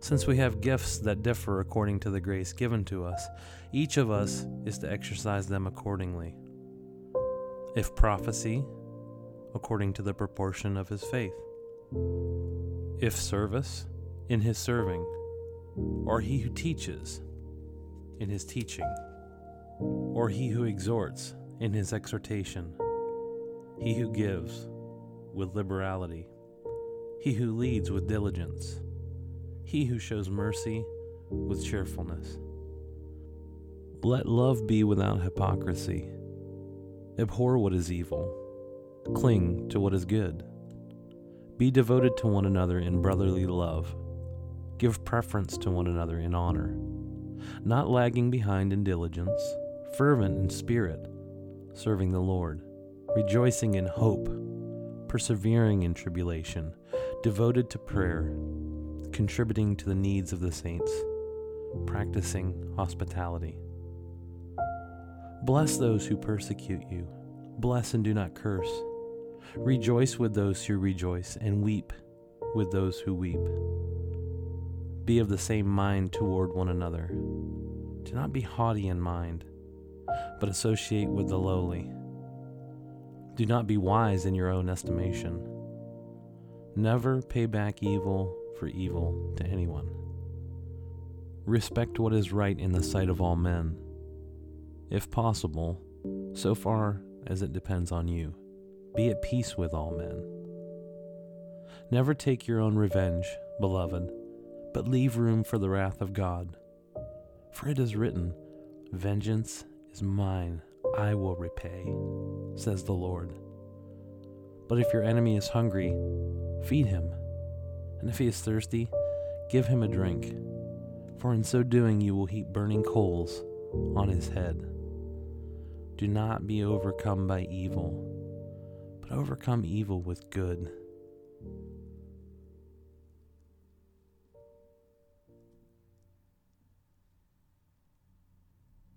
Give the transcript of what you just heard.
Since we have gifts that differ according to the grace given to us, each of us is to exercise them accordingly. If prophecy, according to the proportion of his faith. If service, in his serving. Or he who teaches, in his teaching. Or he who exhorts, in his exhortation. He who gives, with liberality. He who leads with diligence he who shows mercy with cheerfulness. Let love be without hypocrisy. Abhor what is evil, cling to what is good. Be devoted to one another in brotherly love. Give preference to one another in honor, not lagging behind in diligence, fervent in spirit, serving the Lord, rejoicing in hope, persevering in tribulation, devoted to prayer contributing to the needs of the saints, practicing hospitality. Bless those who persecute you, bless and do not curse. Rejoice with those who rejoice, and weep with those who weep. Be of the same mind toward one another. Do not be haughty in mind, but associate with the lowly. Do not be wise in your own estimation. Never pay back evil for evil to anyone. Respect what is right in the sight of all men, if possible, so far as it depends on you. Be at peace with all men. Never take your own revenge, beloved, but leave room for the wrath of God. For it is written, Vengeance is mine, I will repay, says the Lord. But if your enemy is hungry, feed him and if he is thirsty, give him a drink, for in so doing you will heap burning coals on his head. Do not be overcome by evil, but overcome evil with good.